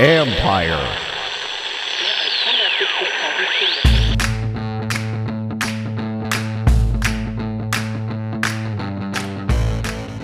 Empire.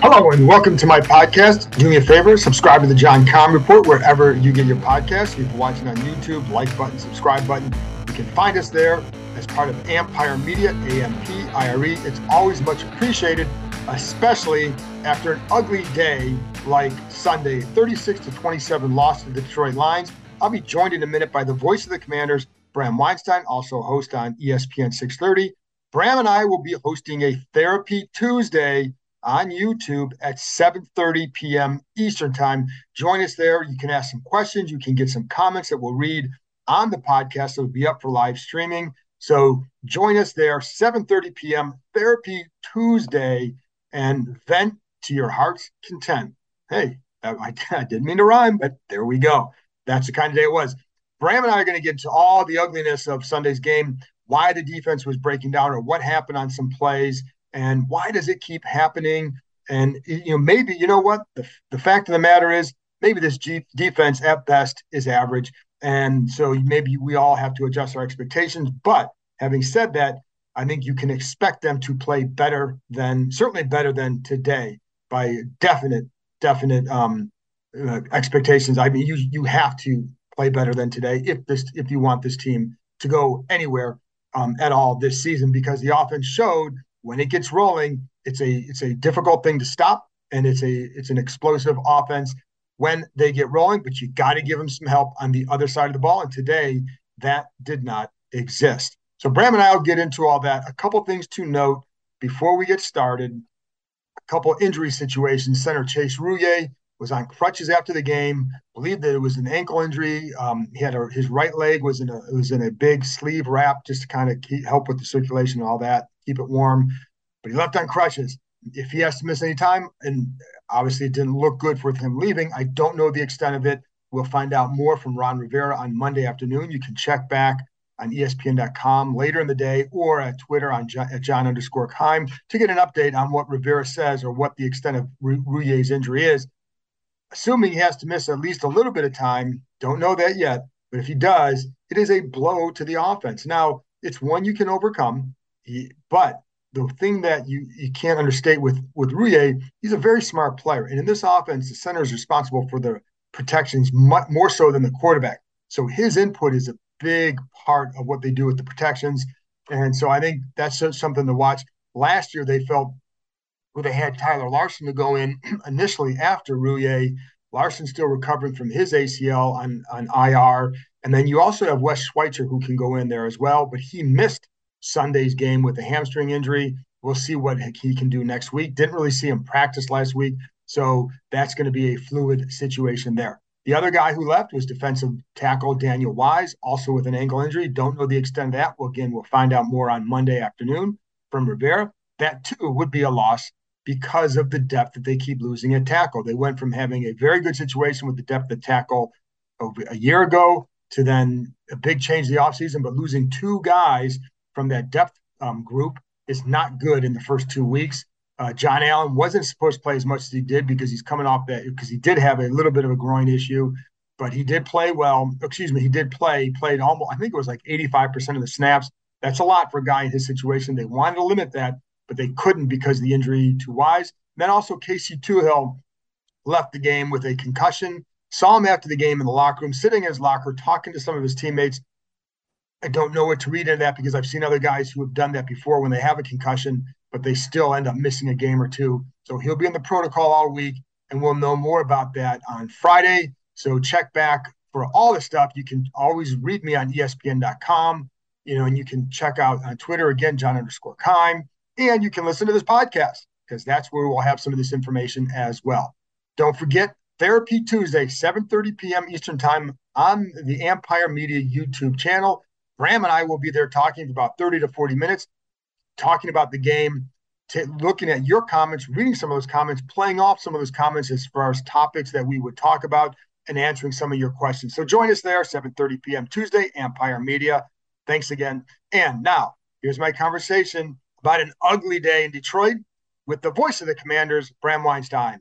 Hello and welcome to my podcast. Do me a favor, subscribe to the John Keim Report wherever you get your podcasts. If you're watching on YouTube, like button, subscribe button. You can find us there as part of Empire Media, A-M-P-I-R-E. It's always much appreciated, especially after an ugly day like Sunday, 36 to 27 loss to the Detroit Lions. I'll be joined in a minute by the voice of the Commanders, Bram Weinstein, also host on ESPN 630. Bram and I will be hosting a Therapy Tuesday on YouTube at 7:30 p.m. Eastern Time. Join us there. You can ask some questions. You can get some comments that we'll read on the podcast. It'll be up for live streaming. So join us there, 7:30 p.m. Therapy Tuesday, and vent to your heart's content. Hey, I, I didn't mean to rhyme, but there we go. That's the kind of day it was. Bram and I are going to get to all the ugliness of Sunday's game, why the defense was breaking down, or what happened on some plays and why does it keep happening? And you know, maybe you know what the, the fact of the matter is, maybe this G- defense at best is average, and so maybe we all have to adjust our expectations. But having said that, I think you can expect them to play better than certainly better than today by definite definite um, uh, expectations. I mean, you you have to play better than today if this if you want this team to go anywhere um, at all this season because the offense showed when it gets rolling, it's a it's a difficult thing to stop, and it's a it's an explosive offense when they get rolling. But you got to give them some help on the other side of the ball, and today that did not exist. So Bram and I will get into all that. A couple things to note before we get started. A couple injury situations. Center Chase Roullier was on crutches after the game. Believed that it was an ankle injury. Um, he had a, his right leg was in a was in a big sleeve wrap just to kind of keep, help with the circulation and all that keep it warm. But he left on crutches. If he has to miss any time, and obviously it didn't look good for him leaving, I don't know the extent of it. We'll find out more from Ron Rivera on Monday afternoon. You can check back on ESPN.com later in the day or at Twitter on John, at John underscore Keim to get an update on what Rivera says or what the extent of Roullier's injury is. Assuming he has to miss at least a little bit of time, don't know that yet, but if he does, it is a blow to the offense. Now, it's one you can overcome. But the thing that you, you can't understate with with Roullier, he's a very smart player, and in this offense, the center is responsible for the protections much more so than the quarterback. So his input is a big part of what they do with the protections, and so I think that's something to watch. Last year, they felt well, they had Tyler Larsen to go in initially after Roullier. Larsen still recovering from his ACL on on IR, and then you also have Wes Schweitzer who can go in there as well, but he missed Sunday's game with a hamstring injury. We'll see what he can do next week. Didn't really see him practice last week. So that's going to be a fluid situation there. The other guy who left was defensive tackle Daniel Wise, also with an ankle injury. Don't know the extent of that. Well, again, we'll find out more on Monday afternoon from Rivera. That too would be a loss because of the depth that they keep losing at tackle. They went from having a very good situation with the depth of tackle over a year ago to then a big change the offseason, but losing two guys from that depth um, group is not good in the first two weeks. Uh, Jon Allen wasn't supposed to play as much as he did because he's coming off that because he did have a little bit of a groin issue, but he did play well. Excuse me, he did play. He played almost, I think it was like 85% of the snaps. That's a lot for a guy in his situation. They wanted to limit that, but they couldn't because of the injury to Wise. And then also Casey Toohill left the game with a concussion. Saw him after the game in the locker room, sitting in his locker, talking to some of his teammates. I don't know what to read into that because I've seen other guys who have done that before when they have a concussion, but they still end up missing a game or two. So he'll be in the protocol all week, and we'll know more about that on Friday. So check back for all the stuff. You can always read me on ESPN.com, you know, and you can check out on Twitter again, John underscore Keim, and you can listen to this podcast because that's where we'll have some of this information as well. Don't forget Therapy Tuesday, 7:30 p.m. Eastern Time on the Empire Media YouTube channel. Bram and I will be there talking for about 30 to 40 minutes, talking about the game, looking at your comments, reading some of those comments, playing off some of those comments as far as topics that we would talk about, and answering some of your questions. So join us there, 7:30 p.m. Tuesday, Empire Media. Thanks again. And now here's my conversation about an ugly day in Detroit with the voice of the Commanders, Bram Weinstein.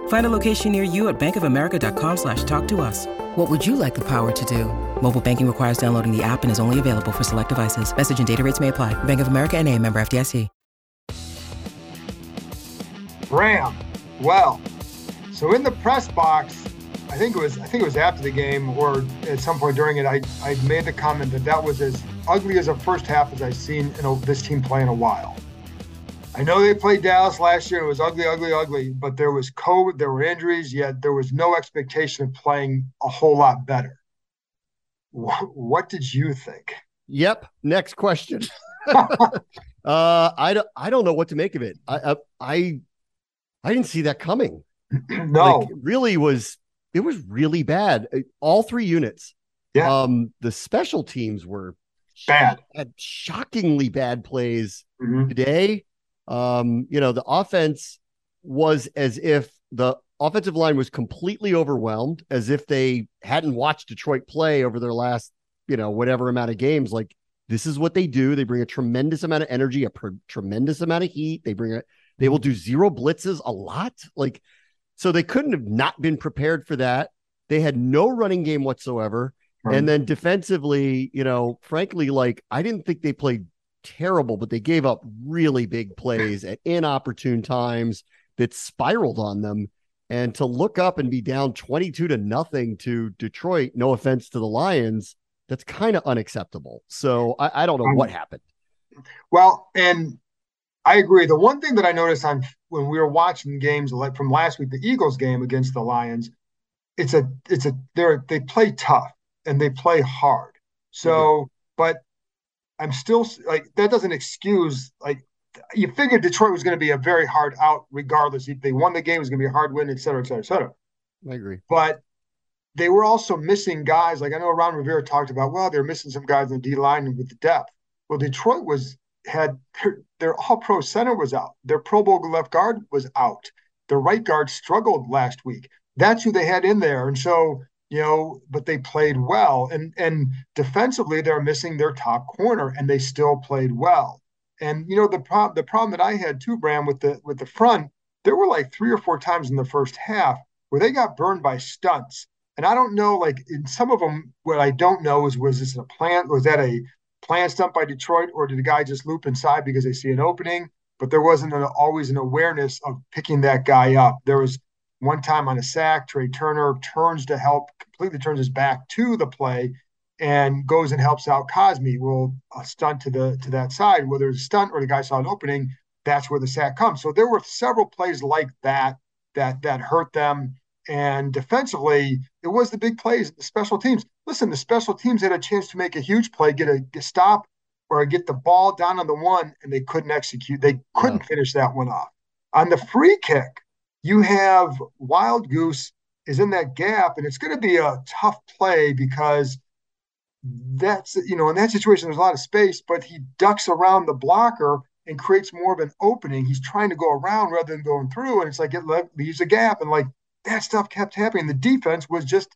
Find a location near you at bankofamerica.com slash talk to us. What would you like the power to do? Mobile banking requires downloading the app and is only available for select devices. Message and data rates may apply. Bank of America and a member FDIC. Bram, well, so in the press box, I think it was I think it was after the game or at some point during it, I, I made the comment that that was as ugly as a first half as I've seen in a, this team play in a while. I know they played Dallas last year. It was ugly, ugly, ugly, but there was COVID, there were injuries, yet there was no expectation of playing a whole lot better. What did you think? Yep. Next question. uh, I don't. I don't know what to make of it. I. I. I didn't see that coming. no, like, really was. It was really bad. All three units. Yeah. Um. The special teams were bad. Had shockingly bad plays Mhm. today. Um. You know, the offense was as if the offensive line was completely overwhelmed, as if they hadn't watched Detroit play over their last, you know, whatever amount of games. Like this is what they do. They bring a tremendous amount of energy, a pr- tremendous amount of heat. They bring it. They will do zero blitzes a lot. Like so, they couldn't have not been prepared for that. They had no running game whatsoever. Right. And then defensively, you know, frankly, like I didn't think they played terrible, but they gave up really big plays at inopportune times that spiraled on them. And to look up and be down 22 to nothing to Detroit, no offense to the Lions, that's kind of unacceptable. So I, I don't know um, what happened. Well, and I agree. The one thing that I noticed on when we were watching games like from last week, the Eagles game against the Lions, it's a it's a they're they play tough and they play hard. So, mm-hmm. but I'm still like that doesn't excuse like you figured Detroit was going to be a very hard out regardless. If they won the game, it was going to be a hard win, et cetera, et cetera, et cetera. I agree. But they were also missing guys. Like I know Ron Rivera talked about, well, they're missing some guys in the D line with the depth. Well, Detroit was had their, their all pro center was out. Their Pro Bowl left guard was out. Their right guard struggled last week. That's who they had in there. And so, you know, but they played well. And and defensively, they're missing their top corner, and they still played well. And you know, the problem the problem that I had too, Bram, with the with the front, there were like three or four times in the first half where they got burned by stunts. And I don't know, like in some of them, what I don't know is was this a plan? Was that a plan stunt by Detroit, or did the guy just loop inside because they see an opening? But there wasn't an, always an awareness of picking that guy up. There was one time on a sack, Trai Turner turns to help, completely turns his back to the play, and goes and helps out Cosmi. Well, a stunt to the to that side, whether it's a stunt or the guy saw an opening, that's where the sack comes. So there were several plays like that that that hurt them. And defensively, it was the big plays, the special teams. Listen, the special teams had a chance to make a huge play, get a, get stop, or get the ball down on the one, and they couldn't execute. They couldn't Yeah. finish that one off. On the free kick, you have Wild Goose is in that gap, and it's going to be a tough play because that's you know in that situation there's a lot of space, but he ducks around the blocker and creates more of an opening. He's trying to go around rather than going through, and it's like it leaves a gap, and like that stuff kept happening. The defense was just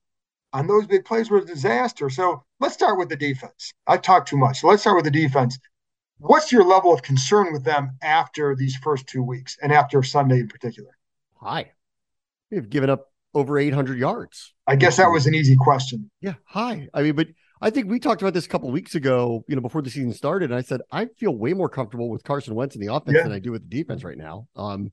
on those big plays were a disaster. So let's start with the defense. I talk too much. So let's start with the defense. what's your level of concern with them after these first two weeks and after Sunday in particular? High. They've given up over 800 yards. I guess that was an easy question. Yeah, Hi. I mean, but I think we talked about this a couple weeks ago, you know, before the season started. And I said, I feel way more comfortable with Carson Wentz in the offense yeah. than I do with the defense right now. Um,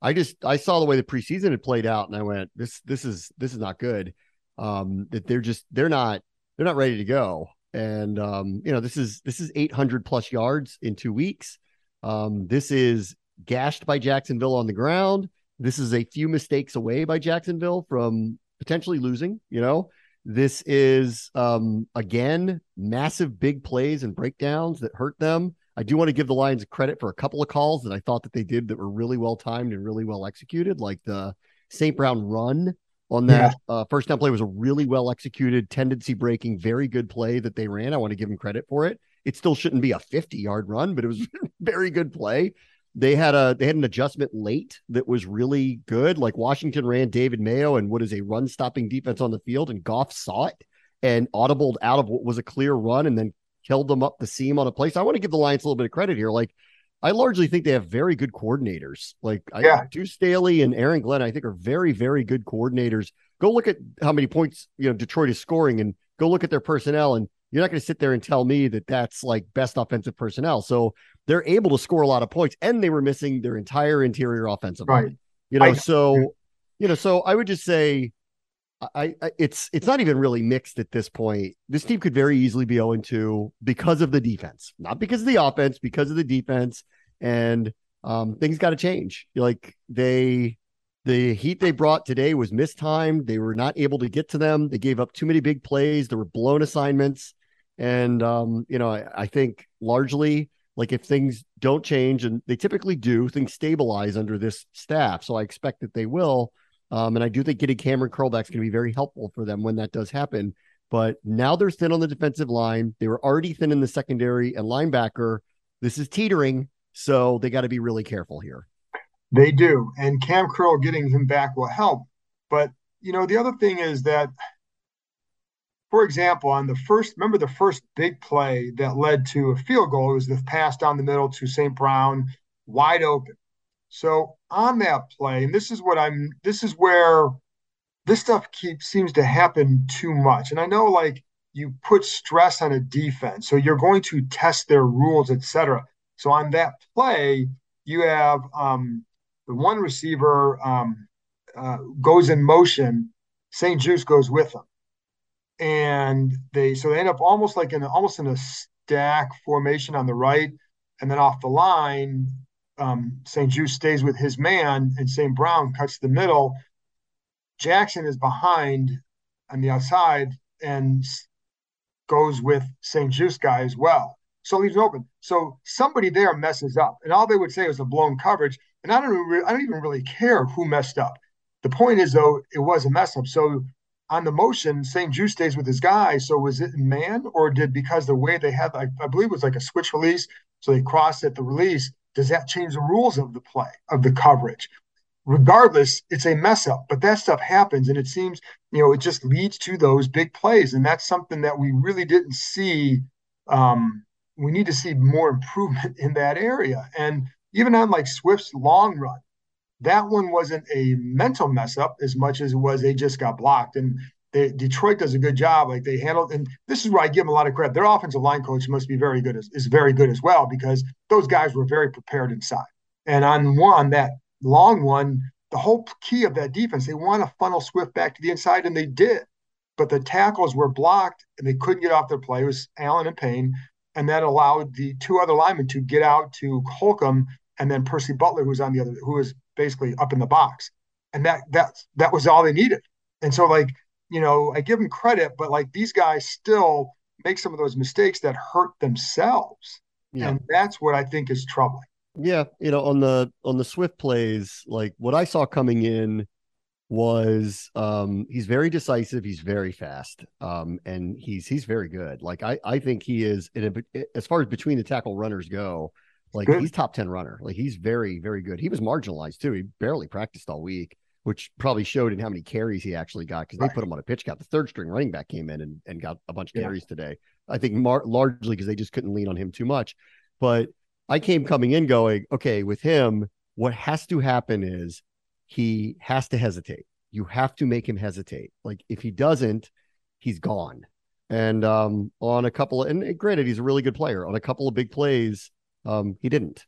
I just I saw the way the preseason had played out, and I went, this this is this is not good. Um, that they're just they're not they're not ready to go. And um, you know, this is this is 800 plus yards in two weeks. Um, this is gashed by Jacksonville on the ground. This is a few mistakes away by Jacksonville from potentially losing, you know. This is um again massive big plays and breakdowns that hurt them. I do want to give the Lions credit for a couple of calls that I thought that they did that were really well timed and really well executed, like the St. Brown run on that yeah. uh, first down play was a really well executed, tendency breaking, very good play that they ran. I want to give them credit for it. It still shouldn't be a 50 yard run, but it was very good play. They had a they had an adjustment late that was really good. Like Washington ran David Mayo and what is a run stopping defense on the field, and Goff saw it and audibled out of what was a clear run and then killed them up the seam on a place. I want to give the Lions a little bit of credit here. Like I largely think they have very good coordinators. Like yeah. I, Deuce Staley and Aaron Glenn, I think are very, very good coordinators. Go look at how many points you know Detroit is scoring, and go look at their personnel, and you're not going to sit there and tell me that that's like best offensive personnel. So they're able to score a lot of points, and they were missing their entire interior offensive right. line. You know, I, so you know, so I would just say, I, I, it's it's not even really mixed at this point. This team could very easily be 0 2 because of the defense, not because of the offense, because of the defense, and um, things got to change. Like they the heat they brought today was mistimed. They were not able to get to them. They gave up too many big plays. There were blown assignments. And, um, you know, I, I think largely, like if things don't change, and they typically do, things stabilize under this staff. So I expect that they will. Um, and I do think getting Cameron is going to be very helpful for them when that does happen. But now they're thin on the defensive line. They were already thin in the secondary and linebacker. This is teetering. So they got to be really careful here. They do. And Cam Curl getting him back will help. But, you know, the other thing is that, for example, on the first, remember the first big play that led to a field goal was the pass down the middle to St. Brown, wide open. So on that play, and this is what I'm, this is where this stuff keeps seems to happen too much. And I know like you put stress on a defense, so you're going to test their rules, etc. So on that play, you have um, the one receiver um, uh, goes in motion, St-Juste goes with him, and they so they end up almost like in almost in a stack formation on the right, and then off the line, um, St-Juste stays with his man, and St. Brown cuts the middle. Jackson is behind on the outside and goes with St-Juste guy as well. So leaves open. So somebody there messes up, and all they would say was a blown coverage. And I don't even, I don't even really care who messed up. The point is though, it was a mess up. So on the motion, St-Juste stays with his guy. So was it man or did because the way they had, I, I believe it was like a switch release, so they crossed at the release. Does that change the rules of the play of the coverage? Regardless, it's a mess up, but that stuff happens, and it seems you know it just leads to those big plays, and that's something that we really didn't see. Um, we need to see more improvement in that area, and even on like Swift's long run, that one wasn't a mental mess up as much as it was they just got blocked. And they, Detroit does a good job. Like they handled, and this is where I give them a lot of credit. Their offensive line coach must be very good, as, is very good as well because those guys were very prepared inside. And on one, that long one, the whole key of that defense, they want to funnel Swift back to the inside, and they did. But the tackles were blocked, and they couldn't get off their play. It was Allen and Payne, and that allowed the two other linemen to get out to Holcomb and then Percy Butler, who was on the other, who was basically up in the box, and that that that was all they needed. And so, like you know, I give them credit, but like these guys still make some of those mistakes that hurt themselves, yeah. and that's what I think is troubling. Yeah, you know, on the on the Swift plays, like what I saw coming in was um he's very decisive he's very fast um and he's he's very good like i i think he is in a, as far as between the tackle runners go like good. he's top 10 runner. Like he's very, very good. He was marginalized too. He barely practiced all week, which probably showed in how many carries he actually got because right. they put him on a pitch count. The third string running back came in and, and got a bunch of carries today. I think mar- largely because they just couldn't lean on him too much. But I came coming in going, okay, with him, what has to happen is he has to hesitate. You have to make him hesitate. Like if he doesn't, he's gone. And um, on a couple of, and granted, he's a really good player. On a couple of big plays, um, he didn't.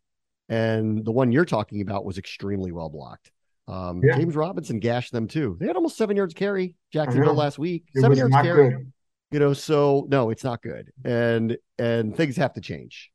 And the one you're talking about was extremely well blocked. Um, yeah. James Robinson gashed them too. They had almost seven yards carry Jacksonville last week. It seven yards carry. Good. You know, so no, it's not good. And and things have to change.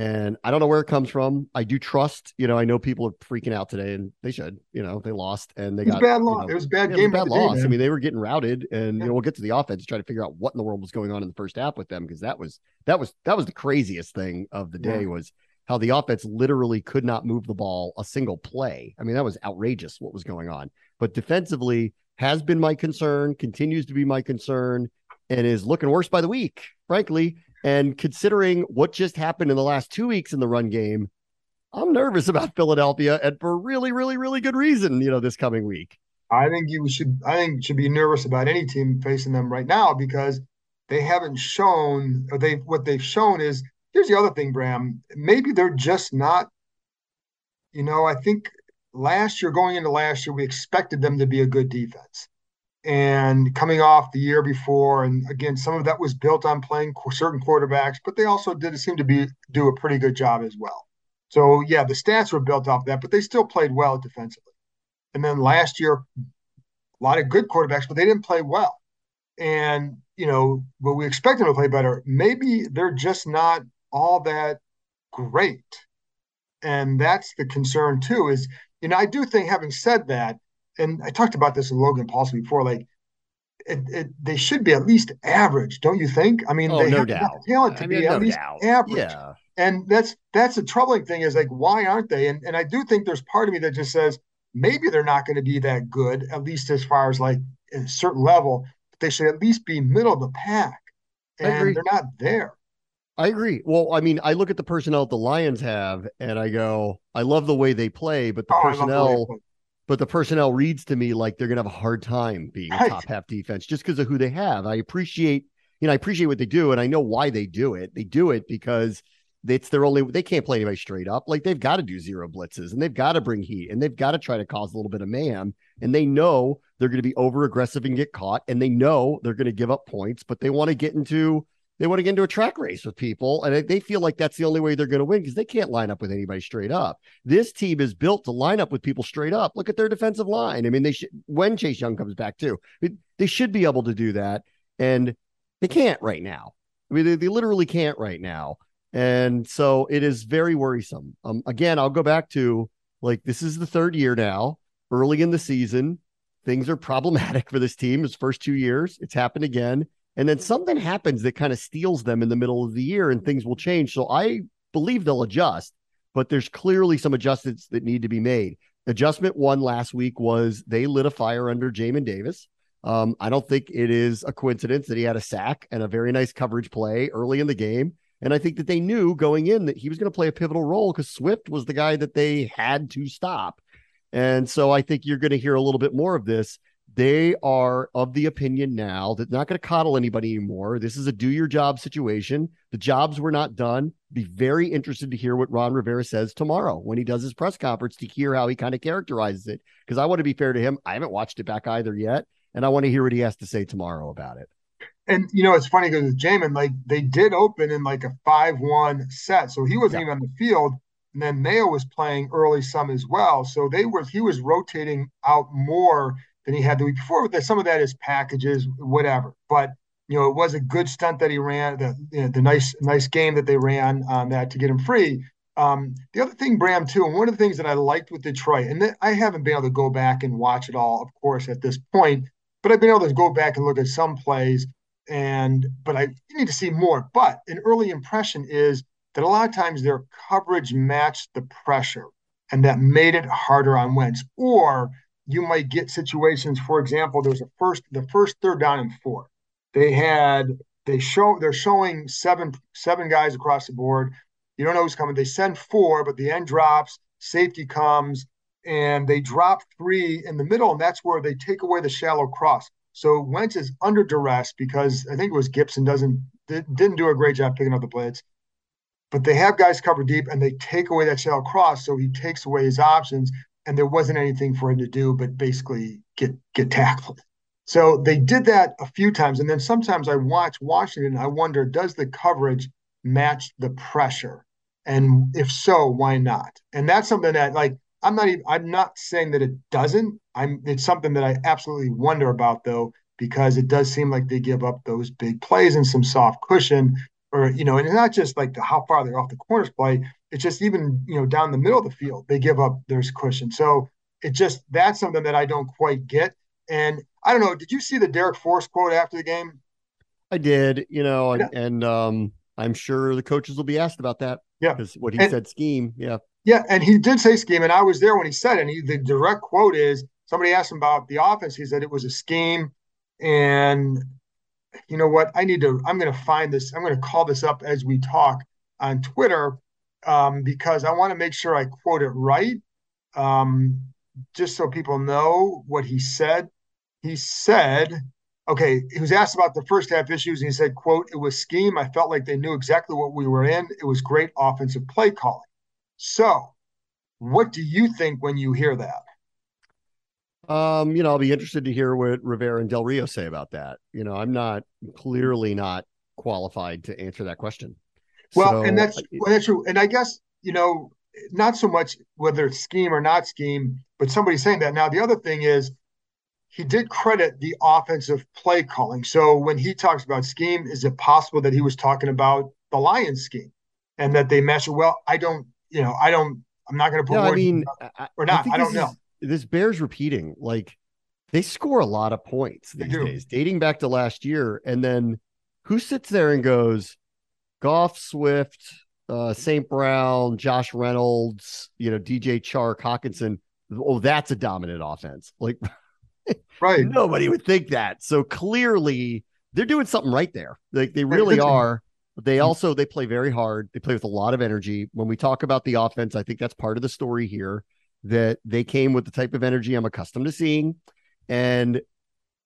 And I don't know where it comes from. I do trust, you know, I know people are freaking out today and they should, you know, they lost and they got bad loss. You know, it was bad game. Was bad loss. Day, I mean, they were getting routed and yeah. you know, we'll get to the offense, to try to figure out what in the world was going on in the first half with them because that was that was that was the craziest thing of the day yeah. was how the offense literally could not move the ball a single play. I mean, that was outrageous what was going on. But defensively has been my concern, continues to be my concern, and is looking worse by the week, frankly. And considering what just happened in the last two weeks in the run game, I'm nervous about Philadelphia and for really, really, really good reason, you know, this coming week. I think you should I think should be nervous about any team facing them right now because they haven't shown or they what they've shown is here's the other thing, Bram. Maybe they're just not, you know, I think last year, going into last year, we expected them to be a good defense and coming off the year before and again some of that was built on playing certain quarterbacks but they also did seem to be do a pretty good job as well. So yeah the stats were built off that but they still played well defensively. And then last year a lot of good quarterbacks but they didn't play well. And you know but we expect them to play better. Maybe they're just not all that great. And that's the concern too is you know i do think having said that and I talked about this with Logan Paulson before, like it, it, they should be at least average, don't you think? I mean, oh, they no have doubt. talent to I be mean, at least doubt. average. Yeah. And that's that's the troubling thing is like, why aren't they? And and I do think there's part of me that just says maybe they're not going to be that good, at least as far as like a certain level. But they should at least be middle of the pack, and they're not there. I agree. Well, I mean, I look at the personnel the Lions have, and I go, I love the way they play, but the oh, personnel but the personnel reads to me like they're going to have a hard time being a top half defense just because of who they have. I appreciate, you know, I appreciate what they do and I know why they do it. They do it because it's their only, they can't play anybody straight up. Like they've got to do zero blitzes and they've got to bring heat and they've got to try to cause a little bit of mayhem. And they know they're going to be over aggressive and get caught and they know they're going to give up points, but they want to get into, they want to get into a track race with people, and they feel like that's the only way they're going to win because they can't line up with anybody straight up. This team is built to line up with people straight up. Look at their defensive line. I mean, they should when Chase Young comes back too, they should be able to do that, and they can't right now. I mean, they, they literally can't right now, and so it is very worrisome. Um, again, I'll go back to like this is the third year now, early in the season. Things are problematic for this team. Its first two years, it's happened again and then something happens that kind of steals them in the middle of the year and things will change. So I believe they'll adjust, but there's clearly some adjustments that need to be made. Adjustment one last week was they lit a fire under Jamin Davis. Um, I don't think it is a coincidence that he had a sack and a very nice coverage play early in the game. And I think that they knew going in that he was going to play a pivotal role because Swift was the guy that they had to stop. And so I think you're going to hear a little bit more of this they are of the opinion now that not going to coddle anybody anymore. This is a do your job situation. The jobs were not done. Be very interested to hear what Ron Rivera says tomorrow when he does his press conference to hear how he kind of characterizes it. Because I want to be fair to him. I haven't watched it back either yet. And I want to hear what he has to say tomorrow about it. And you know, it's funny because Jamin, like they did open in like a five-one set. So he wasn't yeah. even on the field. And then Mayo was playing early some as well. So they were he was rotating out more than he had the week before. But some of that is packages, whatever. But you know, it was a good stunt that he ran. The you know, the nice nice game that they ran on that to get him free. Um, the other thing, Bram, too, and one of the things that I liked with Detroit, and I haven't been able to go back and watch it all, of course, at this point, but I've been able to go back and look at some plays, and but I need to see more. But an early impression is that a lot of times their coverage matched the pressure, and that made it harder on Wentz, or you might get situations. For example, there's a first the first third down and four. They had they show they're showing seven seven guys across the board. You don't know who's coming. They send four, but the end drops. Safety comes, and they drop three in the middle, and that's where they take away the shallow cross. So Wentz is under duress because I think it was Gibson doesn't didn't do a great job picking up the blitz. but they have guys covered deep and they take away that shallow cross. So he takes away his options, and there wasn't anything for him to do but basically get get tackled. So they did that a few times. And then sometimes I watch Washington, I wonder, does the coverage match the pressure? And if so, why not? And that's something that like I'm not even I'm not saying that it doesn't. I'm it's something that I absolutely wonder about though, because it does seem like they give up those big plays and some soft cushion or you know, and it's not just like the, how far they're off the corners play. It's just even you know down the middle of the field they give up there's cushion. So it just that's something that I don't quite get. And I don't know. Did you see the Darrick Forrest quote after the game? I did. You know, yeah. and, and um, I'm sure the coaches will be asked about that. Yeah, because what he and, said, scheme. Yeah, yeah, and he did say scheme, and I was there when he said it. And he, the direct quote is somebody asked him about the offense. He said it was a scheme, and you know what? I need to. I'm going to find this. I'm going to call this up as we talk on Twitter um, because I want to make sure I quote it right, um, just so people know what he said. He said, okay, he was asked about the first half issues, and he said, "quote It was scheme. I felt like they knew exactly what we were in. It was great offensive play calling." So, what do you think when you hear that? Um, you know, I'll be interested to hear what Rivera and Del Rio say about that. You know, I'm not clearly not qualified to answer that question. Well, so, and that's well, that's true. And I guess you know, not so much whether it's scheme or not scheme, but somebody saying that. Now, the other thing is, he did credit the offensive play calling. So when he talks about scheme, is it possible that he was talking about the Lions scheme and that they mesh well? I don't, you know, I don't. I'm not going to put. No, I mean, or not. I, I don't know. Is, this bears repeating. Like they score a lot of points these days, dating back to last year. And then who sits there and goes, Goff, Swift, uh, St. Brown, Josh Reynolds, you know, DJ Chark, Hockenson. Oh, that's a dominant offense. Like, right? Nobody would think that. So clearly, they're doing something right there. Like they really are. They mm-hmm. also they play very hard. They play with a lot of energy. When we talk about the offense, I think that's part of the story here that they came with the type of energy I'm accustomed to seeing. And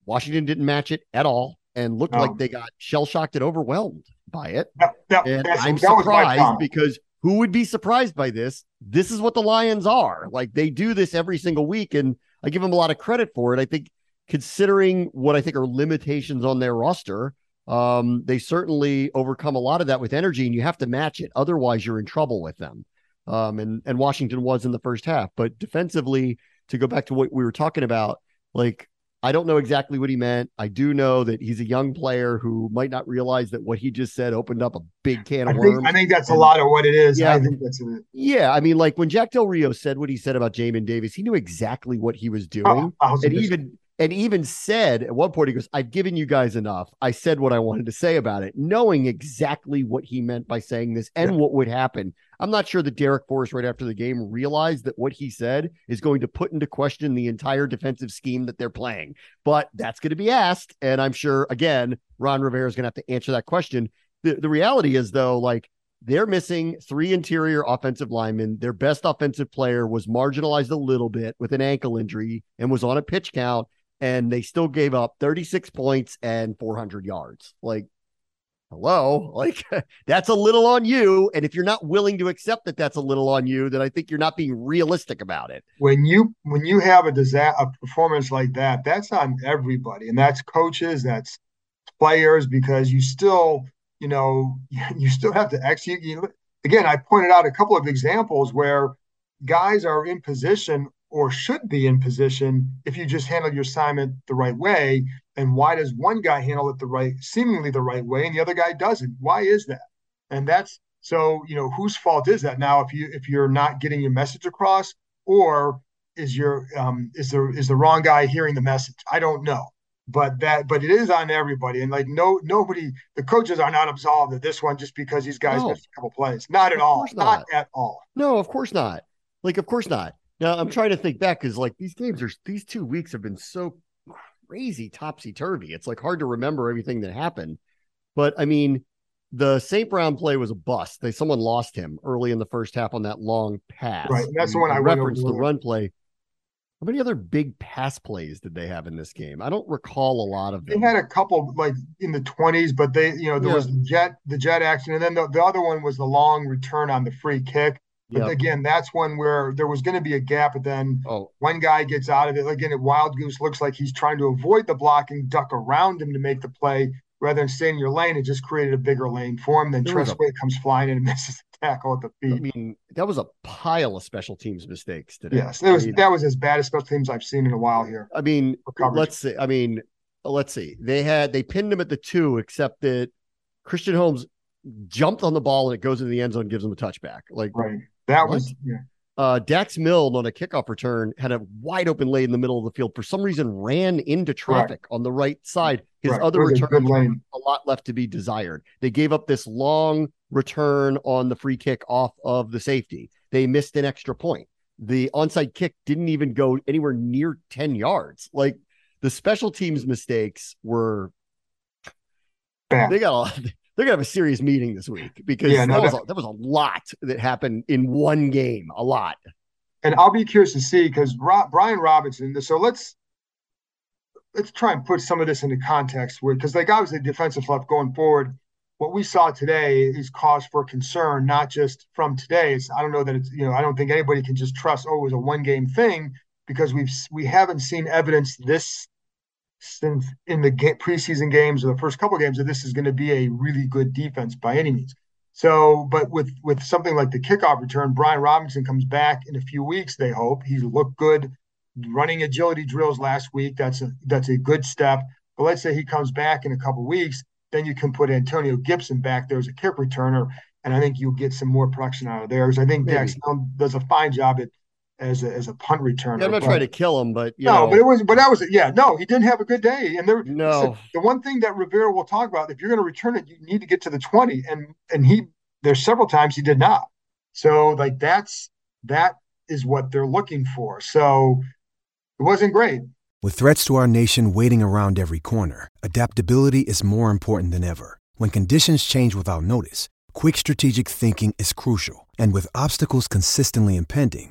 Washington didn't match it at all and looked like they got shell shocked and overwhelmed by it. That, that, and I'm surprised because who would be surprised by this? This is what the Lions are. Like they do this every single week, and I give them a lot of credit for it. I think considering what I think are limitations on their roster, um, they certainly overcome a lot of that with energy, and you have to match it. Otherwise, you're in trouble with them um, and and Washington was in the first half. But defensively, to go back to what we were talking about, like I don't know exactly what he meant. I do know that he's a young player who might not realize that what he just said opened up a big can of I worms. I think that's and, a lot of what it is. Yeah, I think that's it. Yeah, I mean, like when Jack Del Rio said what he said about Jamin Davis, he knew exactly what he was oh, doing, oh, and even and even said at one point, he goes, I've given you guys enough. I said what I wanted to say about it, knowing exactly what he meant by saying this and yeah. what would happen. I'm not sure that Darrick Forrest, right after the game, realized that what he said is going to put into question the entire defensive scheme that they're playing. But that's going to be asked. And I'm sure, again, Ron Rivera is going to have to answer that question. The, the reality is, though, like they're missing three interior offensive linemen. Their best offensive player was marginalized a little bit with an ankle injury and was on a pitch count and they still gave up 36 points and 400 yards. Like, hello, like that's a little on you. And if you're not willing to accept that that's a little on you, then I think you're not being realistic about it. When you when you have a disaster, a performance like that, that's on everybody, and that's coaches, that's players, because you still, you know, you still have to execute. You, again, I pointed out a couple of examples where guys are in position or should be in position if you just handle your assignment the right way. And why does one guy handle it the right, seemingly the right way, and the other guy doesn't? Why is that? And that's so you know whose fault is that now if you if you're not getting your message across, or is your um, is the is the wrong guy hearing the message? I don't know, but that but it is on everybody, and like no nobody the coaches are not absolved of this one just because these guys no. missed a couple plays. Not at all. Not. not at all. No, of course not. Like of course not. Now I'm trying to think back because like these games are these two weeks have been so crazy topsy turvy. It's like hard to remember everything that happened. But I mean, the St. Brown play was a bust. They someone lost him early in the first half on that long pass. Right, that's the one I referenced the run play. How many other big pass plays did they have in this game? I don't recall a lot of them. They had a couple like in the twenties, but they, you know, there Yeah. was the jet, the jet action, and then the, the other one was the long return on the free kick. But Yep. again, that's one where there was going to be a gap, but then Oh, one guy gets out of it. Again, Wild Goose looks like he's trying to avoid the blocking, duck around him to make the play rather than stay in your lane. It just created a bigger lane for him. Then Tress Way comes flying in and misses the tackle at the feet. I mean, that was a pile of special teams mistakes today. Yes, it was I mean, that was as bad as special teams I've seen in a while here. I mean, let's see. I mean, let's see. They had they pinned him at the two, except that Christian Holmes jumped on the ball and it goes into the end zone, gives him a touchback. Like Right. That What? was yeah. uh Dax Milne on a kickoff return had a wide open lane in the middle of the field. For some reason, ran into traffic on the right side. His Right. other was a lane. a lot left to be desired. They gave up this long return on the free kick off of the safety. They missed an extra point. The onside kick didn't even go anywhere near 10 yards. Like the special teams mistakes were Bad. they got a they're gonna have a serious meeting this week because Yeah, no, that, was a, that was a lot that happened in one game. A lot. and I'll be curious to see because Brian Robinson. So let's let's try and put some of this into context with because like obviously defensive left going forward. What we saw today is cause for concern, not just from today. It's, I don't know that it's you know I don't think anybody can just trust oh it was a one game thing because we've we haven't seen evidence this since in the ga- preseason games or the first couple games that this is going to be a really good defense by any means. So, but with with something like the kickoff return, Brian Robinson comes back in a few weeks. They hope he looked good running agility drills last week. That's a that's a good step. But let's say he comes back in a couple weeks, then you can put Antonio Gibson back there as a kick returner, and I think you'll get some more production out of there. Because I think Maybe. Dax does a fine job at as a, as a punt returner. Yeah, I'm not but- trying to kill him, but you no, know, but it was, but that was, yeah, no, he didn't have a good day. And there, No. listen, the one thing that Rivera will talk about, if you're going to return it, you need to get to the 20. And, and he, there's several times he did not. So, like, that's, that is what they're looking for. So it wasn't great. With threats to our nation waiting around every corner, adaptability is more important than ever. When conditions change without notice, quick strategic thinking is crucial. And with obstacles consistently impending,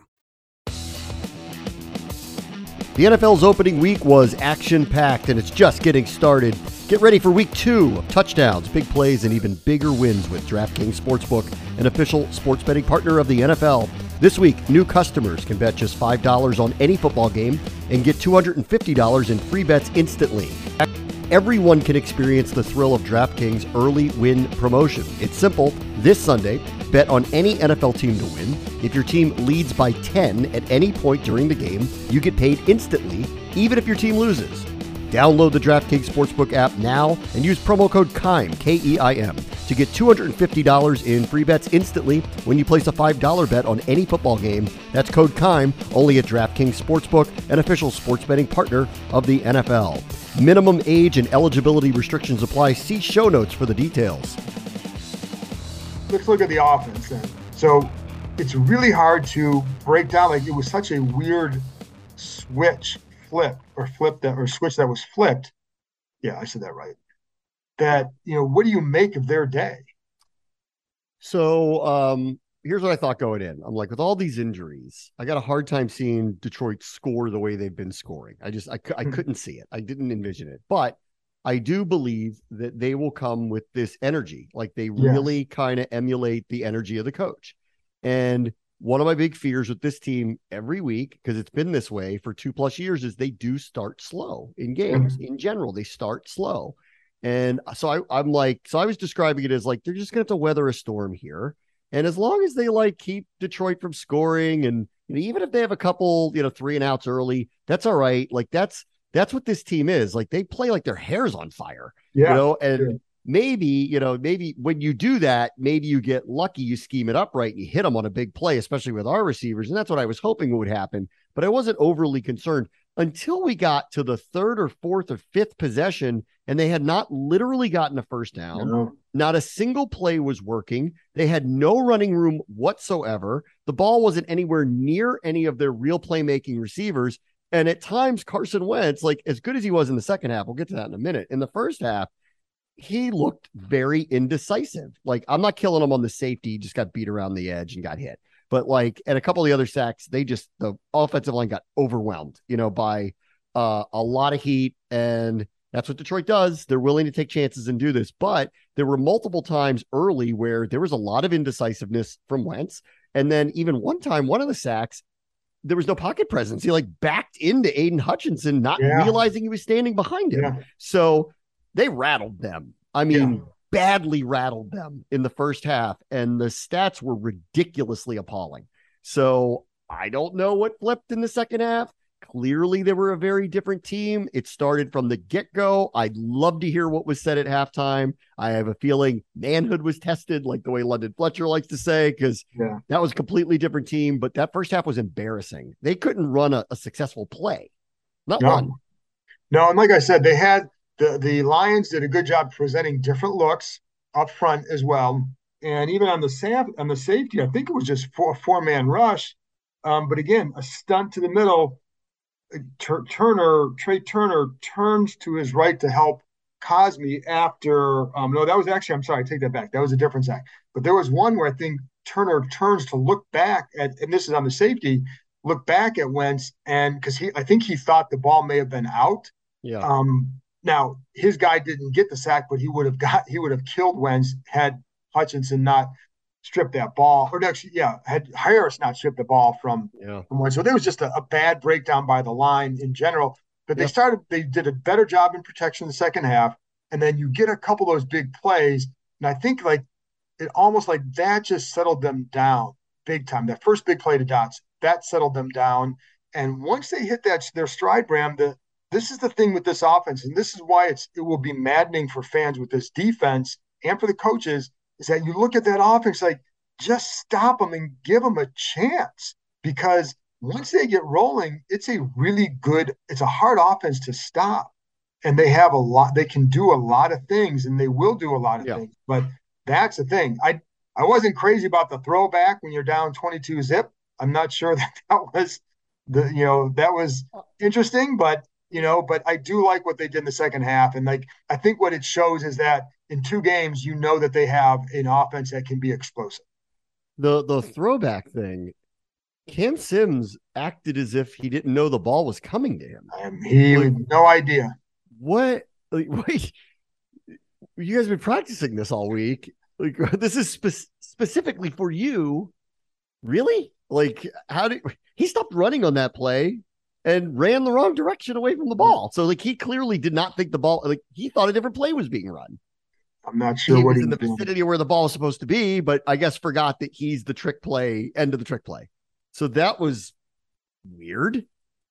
The NFL's opening week was action packed and it's just getting started. Get ready for week two of touchdowns, big plays, and even bigger wins with DraftKings Sportsbook, an official sports betting partner of the NFL. This week, new customers can bet just $5 on any football game and get $250 in free bets instantly. Everyone can experience the thrill of DraftKings early win promotion. It's simple. This Sunday, bet on any NFL team to win. If your team leads by 10 at any point during the game, you get paid instantly, even if your team loses. Download the DraftKings Sportsbook app now and use promo code KEIM, K E I M, to get $250 in free bets instantly when you place a $5 bet on any football game. That's code KEIM only at DraftKings Sportsbook, an official sports betting partner of the NFL. Minimum age and eligibility restrictions apply. See show notes for the details. Let's look at the offense then. So it's really hard to break down. Like, it was such a weird switch flip or flip that, or switch that was flipped. Yeah, I said that right. That, you know, what do you make of their day? So um, here's what I thought going in. I'm like, with all these injuries, I got a hard time seeing Detroit score the way they've been scoring. I just I, I Hmm. couldn't see it. I didn't envision it. But I do believe that they will come with this energy. Like they Yeah. really kind of emulate the energy of the coach. And one of my big fears with this team every week, because it's been this way for two plus years, is they do start slow in games. Mm-hmm. In general, they start slow. And uh, so I, I'm like, so I was describing it as like they're just have to weather a storm here. And as long as they like keep Detroit from scoring, and you know, even if they have a couple, you know, three and outs early, that's all right. Like that's that's what this team is. Like they play like their hair's on fire, Yeah. you know, and sure. maybe, you know, maybe when you do that, maybe you get lucky, you scheme it up right and you hit them on a big play, especially with our receivers. And that's what I was hoping would happen. But I wasn't overly concerned until we got to the third or fourth or fifth possession, and they had not literally gotten a first down. No. Not a single play was working. They had no running room whatsoever. The ball wasn't anywhere near any of their real playmaking receivers. And at times, Carson Wentz, like as good as he was in the second half, we'll get to that in a minute. In the first half, he looked very indecisive. Like I'm not killing him on the safety, he just got beat around the edge and got hit. But like at a couple of the other sacks, they just the offensive line got overwhelmed, you know, by uh, a lot of heat. And that's what Detroit does. They're willing to take chances and do this. But there were multiple times early where there was a lot of indecisiveness from Wentz. And then even one time, one of the sacks, there was no pocket presence. He like backed into Aidan Hutchinson, not Yeah. realizing he was standing behind him. Yeah. So they rattled them. I mean, Yeah. badly rattled them in the first half, and the stats were ridiculously appalling. So I don't know what flipped in the second half. Clearly, they were a very different team. It started from the get go. I'd love to hear what was said at halftime. I have a feeling manhood was tested, like the way London Fletcher likes to say, because Yeah. that was a completely different team. But that first half was embarrassing. They couldn't run a, a successful play, not No. one. No, and like I said, they had the the Lions did a good job presenting different looks up front as well, and even on the saf on the safety, I think it was just four four man rush, um, but again, a stunt to the middle. Tur- Turner Trai Turner turns to his right to help Cosmi after. Um, no, that was actually I'm sorry, I take that back. That was a different sack. But there was one where I think Turner turns to look back at, and this is on the safety, look back at Wentz, and because he, I think he thought the ball may have been out. Yeah. Um, now his guy didn't get the sack, but he would have got he would have killed Wentz had Hutchinson not stripped that ball, or actually, yeah, had Harris not stripped the ball from yeah. from Wentz. So there was just a, a bad breakdown by the line in general. But they Yep. started, they did a better job in protection in the second half, and then you get a couple of those big plays, and I think like it almost like that just settled them down big time. That first big play to Dots that settled them down, and once they hit that their stride, Bram, the this is the thing with this offense, and this is why it's it will be maddening for fans with this defense and for the coaches is that you look at that offense like just stop them and give them a chance because once they get rolling, it's a really good, it's a hard offense to stop. And they have a lot, they can do a lot of things and they will do a lot of Yeah. things. But that's the thing. I I wasn't crazy about the throwback when you're down 22 zip. I'm not sure that that was the, you know, that was interesting, but you know, but I do like what they did in the second half. And like, I think what it shows is that in two games, you know that they have an offense that can be explosive. the the throwback thing, Cam Sims acted as if he didn't know the ball was coming to him. Um, he Like- had no idea. What? Like, wait, you guys have been practicing this all week. Like, this is spe- specifically for you. Really? Like, how did he stopped running on that play and ran the wrong direction away from the ball? So, like, he clearly did not think the ball. Like, he thought a different play was being run. I'm not sure he what in the doing. vicinity of where the ball is supposed to be, but I guess forgot that he's the trick play, end of the trick play. So that was weird.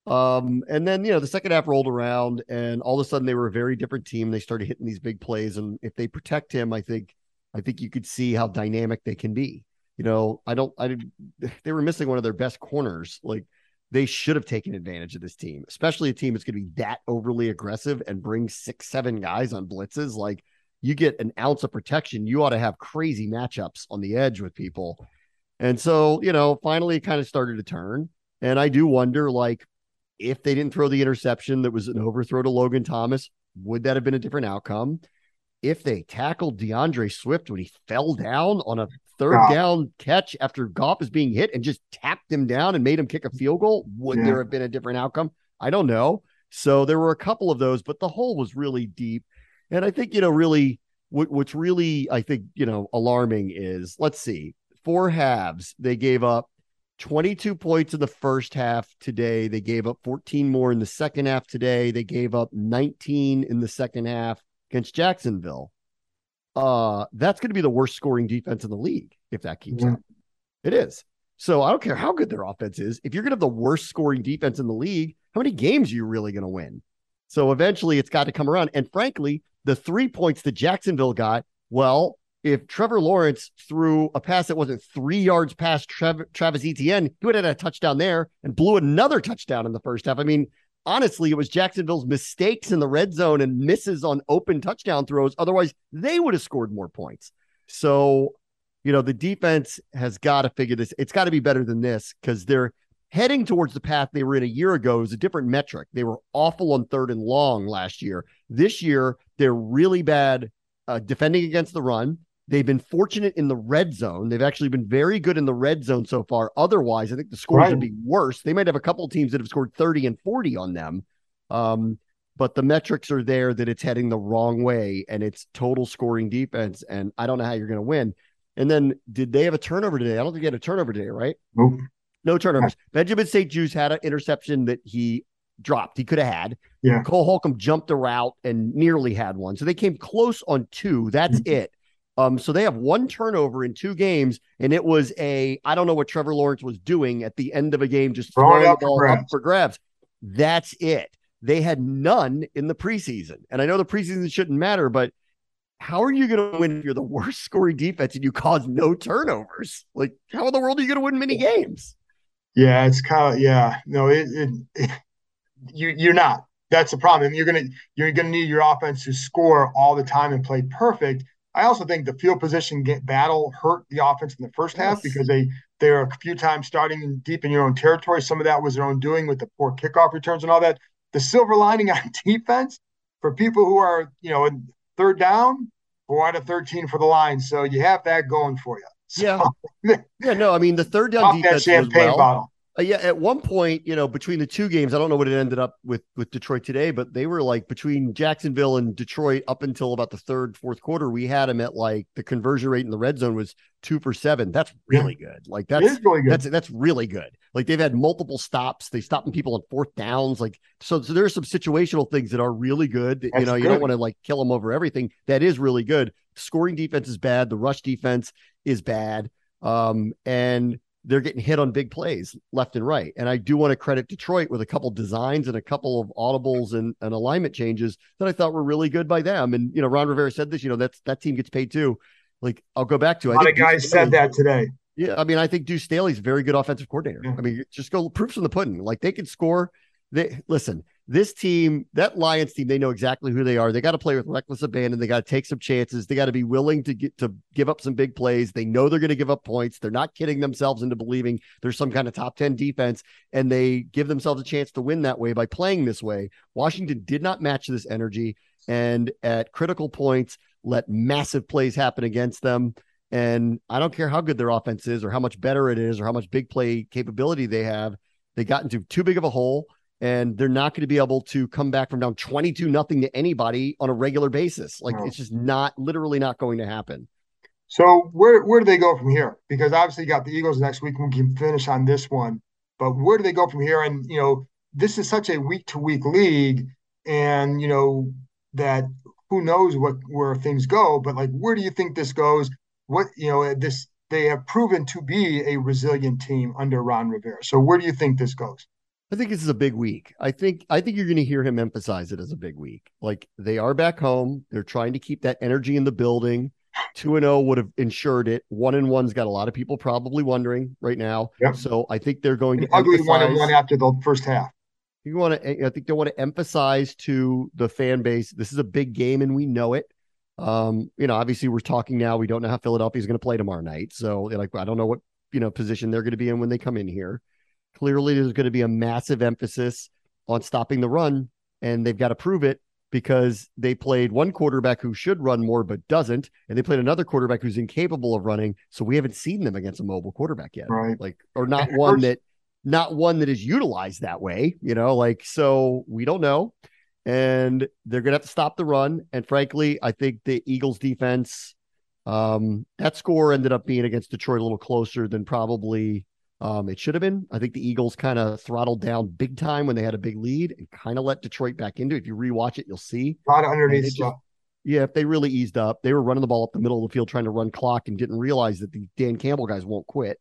Um, and then you know the second half rolled around, and all of a sudden they were a very different team. They started hitting these big plays, and if they protect him, I think, I think you could see how dynamic they can be. You know, I don't, I they were missing one of their best corners. Like they should have taken advantage of this team, especially a team that's going to be that overly aggressive and bring six, seven guys on blitzes. Like you get an ounce of protection, you ought to have crazy matchups on the edge with people. And so, you know, finally it kind of started to turn. And I do wonder, like, if they didn't throw the interception that was an overthrow to Logan Thomas, would that have been a different outcome? If they tackled D'Andre Swift when he fell down on a third Wow. down catch after Goff is being hit and just tapped him down and made him kick a field goal, would Yeah. there have been a different outcome? I don't know. So there were a couple of those, but the hole was really deep. And I think, you know, really what, what's really, I think, you know, alarming is let's see, four halves, they gave up 22 points in the first half today. They gave up 14 more in the second half today. They gave up 19 in the second half against Jacksonville. Uh, that's going to be the worst scoring defense in the league if that keeps Mhm. up. It is. So I don't care how good their offense is. If you're going to have the worst scoring defense in the league, how many games are you really going to win? So eventually it's got to come around. And frankly, the three points that Jacksonville got, well, if Trevor Lawrence threw a pass that wasn't three yards past Trev- Travis Etienne, he would have had a touchdown there and blew another touchdown in the first half. I mean, honestly, it was Jacksonville's mistakes in the red zone and misses on open touchdown throws. Otherwise, they would have scored more points. So, you know, the defense has got to figure this. It's got to be better than this because they're heading towards the path they were in a year ago is a different metric. They were awful on third and long last year. This year, they're really bad uh, defending against the run. They've been fortunate in the red zone. They've actually been very good in the red zone so far. Otherwise, I think the scores Right. would be worse. They might have a couple of teams that have scored 30 and 40 on them. Um, but the metrics are there that it's heading the wrong way and it's total scoring defense. And I don't know how you're going to win. And then did they have a turnover today? I don't think they had a turnover today, right? Nope. No turnovers. Benjamin St-Juste had an interception that he dropped. He could have had. Yeah. Cole Holcomb jumped a route and nearly had one. So they came close on two. That's Mhm. it. Um, so they have one turnover in two games, and it was a I don't know what Trevor Lawrence was doing at the end of a game, just Throwing throwing, the ball grabs. up for grabs. That's it. They had none in the preseason. And I know the preseason shouldn't matter, but how are you going to win if you're the worst scoring defense and you cause no turnovers? Like, how in the world are you going to win many games? Yeah, it's kind of yeah. No, it, it, it you you're not. That's the problem. And you're gonna you're gonna need your offense to score all the time and play perfect. I also think the field position get battle hurt the offense in the first half Yes. because they they were a few times starting deep in your own territory. Some of that was their own doing with the poor kickoff returns and all that. The silver lining on defense for people who are you know in third down, four out of thirteen for the line. So you have that going for you. So, Yeah. Yeah, no, I mean the third down that defense was champagne well. bottle. Uh, yeah, at one point, you know, between the two games, I don't know what it ended up with with Detroit today, but they were like between Jacksonville and Detroit up until about the third, fourth quarter. We had them at like the conversion rate in the red zone was two for seven. That's really good. Like that's really good. that's that's really good. Like they've had multiple stops. They stopping people on fourth downs. Like so, so there are some situational things that are really good. That, you know, you don't want to like kill them over everything. That is really good. Scoring defense is bad. The rush defense is bad. Um, and they're getting hit on big plays left and right. And I do want to credit Detroit with a couple designs and a couple of audibles and, and alignment changes that I thought were really good by them. And you know, Ron Rivera said this. You know, that's that team gets paid too. Like I'll go back to. A I lot of guys Staley- said that today. yeah, I mean, I think Deuce Staley's a very good offensive coordinator. Yeah. I mean, just go proofs in the pudding. Like they can score. They listen. This team, that Lions team, they know exactly who they are. They got to play with reckless abandon. They got to take some chances. They got to be willing to get to give up some big plays. They know they're going to give up points. They're not kidding themselves into believing there's some kind of top 10 defense, and they give themselves a chance to win that way by playing this way. Washington did not match this energy, and at critical points, let massive plays happen against them. And I don't care how good their offense is or how much better it is or how much big play capability they have. They got into too big of a hole and they're not going to be able to come back from down 22 nothing to anybody on a regular basis. Like No. it's just not literally not going to happen. So where where do they go from here? Because obviously you got the Eagles next week. We can finish on this one, but where do they go from here? And you know, this is such a week to week league, and you know that who knows what where things go. But like, where do you think this goes? What you know, this they have proven to be a resilient team under Ron Rivera. So where do you think this goes? I think this is a big week. I think I think you're going to hear him emphasize it as a big week. Like they are back home. They're trying to keep that energy in the building. Two and zero would have ensured it. One and one's got a lot of people probably wondering right now. Yep. So I think they're going An to ugly one and one after the first half. you want to i think they want to emphasize to the fan base this is a big game and we know it um you know obviously we're talking now we don't know how philadelphia's going to play tomorrow night so like i don't know what you know position they're going to be in when they come in here clearly there's going to be a massive emphasis on stopping the run and they've got to prove it because they played one quarterback who should run more but doesn't and they played another quarterback who's incapable of running so we haven't seen them against a mobile quarterback yet Right. like or not one that not one that is utilized that way you know like so we don't know and they're gonna have to stop the run and frankly i think the eagles defense um that score ended up being against detroit a little closer than probably um it should have been i think the eagles kind of throttled down big time when they had a big lead and kind of let detroit back into it if you rewatch it you'll see A lot of underneath stuff. yeah, if they really eased up, they were running the ball up the middle of the field trying to run clock and didn't realize that the Dan Campbell guys won't quit.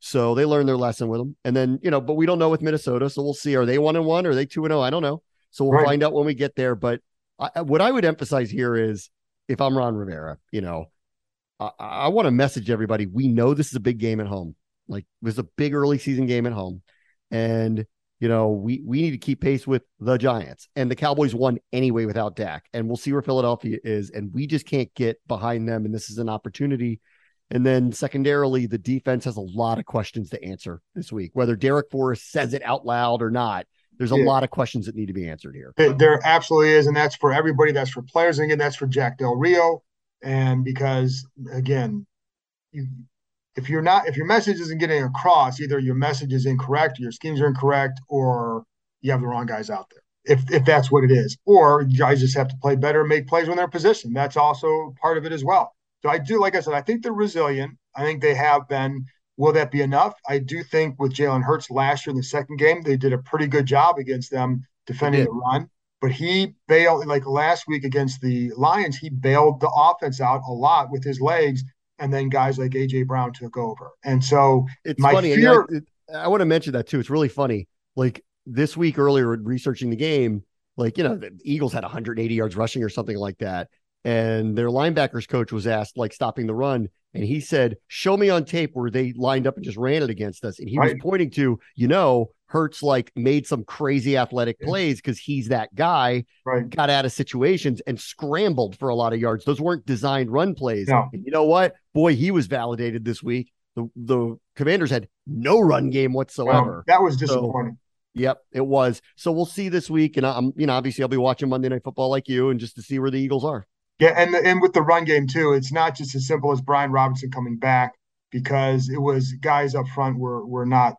So they learned their lesson with them. And then, you know, but we don't know with Minnesota. So we'll see. Are they one and one? Or are they two and oh? I don't know. So we'll Right. find out when we get there. But I, what I would emphasize here is if I'm Ron Rivera, you know, I, I want to message everybody. We know this is a big game at home. Like it was a big early season game at home. And you know, we we need to keep pace with the Giants. And the Cowboys won anyway without Dak. And we'll see where Philadelphia is. And we just can't get behind them. And this is an opportunity. And then secondarily, the defense has a lot of questions to answer this week, whether Darrick Forrest says it out loud or not. There's a yeah. lot of questions that need to be answered here. There absolutely is, and that's for everybody. That's for players, and again, that's for Jack Del Rio. And because again, you, if you're not if your message isn't getting across, either your message is incorrect, your schemes are incorrect, or you have the wrong guys out there. If if that's what it is, or guys just have to play better, and make plays when they're positioned. That's also part of it as well. So I do, like I said, I think they're resilient. I think they have been. Will that be enough? I do think with Jalen Hurts last year in the second game, they did a pretty good job against them defending the run. But he bailed like last week against the Lions, he bailed the offense out a lot with his legs and then guys like AJ Brown took over. And so it's funny. Fear- it, I want to mention that too. It's really funny. Like this week earlier, researching the game, like you know, the Eagles had 180 yards rushing or something like that, and their linebackers coach was asked like stopping the run, and he said, "Show me on tape where they lined up and just ran it against us." And he right. was pointing to, you know, Hurts like made some crazy athletic plays because he's that guy. Right. Got out of situations and scrambled for a lot of yards. Those weren't designed run plays. No. You know what? Boy, he was validated this week. The the Commanders had no run game whatsoever. that was disappointing. So, Yep, it was. So we'll see this week, and I'm, you know, obviously I'll be watching Monday Night Football like you, and just to see where the Eagles are. Yeah, and the, and with the run game too, it's not just as simple as Brian Robinson coming back because it was guys up front were were not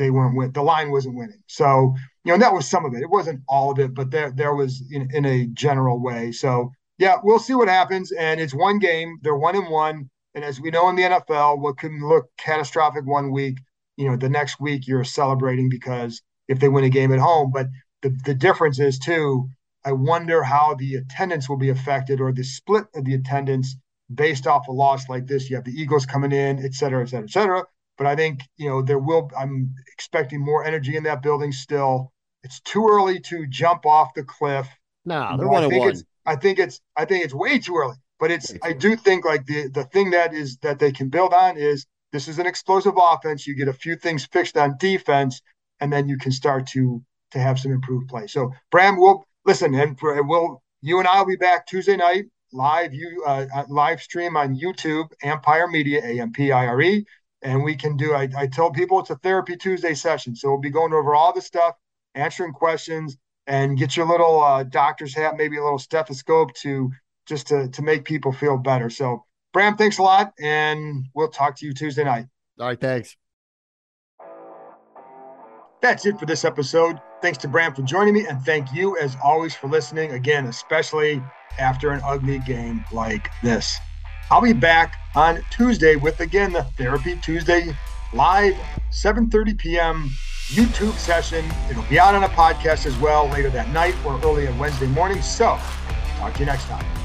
they weren't win. The line wasn't winning. So you know that was some of it. It wasn't all of it, but there there was in, in a general way. So yeah, we'll see what happens. And it's one game. They're one and one. And as we know in the NFL, what can look catastrophic one week, you know, the next week you're celebrating because if they win a game at home. But the the difference is too. I wonder how the attendance will be affected or the split of the attendance based off a loss like this. You have the Eagles coming in, et cetera, et cetera, et cetera. But I think, you know, there will, I'm expecting more energy in that building still. It's too early to jump off the cliff. No, they're one I think one. It's, I think it's, I think it's way too early. But it's, I do think like the the thing that is that they can build on is this is an explosive offense. You get a few things fixed on defense, and then you can start to to have some improved play. So Bram, we'll listen, and we'll you and I will be back Tuesday night live you uh, uh live stream on YouTube, Ampire Media, A M P I R E and we can do I, I tell people it's a therapy tuesday session. So we'll be going over all the stuff answering questions and get your little uh, doctor's hat maybe a little stethoscope to just to, to make people feel better. So bram thanks a lot and we'll talk to you tuesday night. All right thanks. That's it for this episode. Thanks to bram for joining me and thank you as always for listening. Again especially after an ugly game like this I'll be back on Tuesday with again the Therapy Tuesday live 7:30 p.m. YouTube session. It'll be out on a podcast as well later that night or early on Wednesday morning. So, talk to you next time.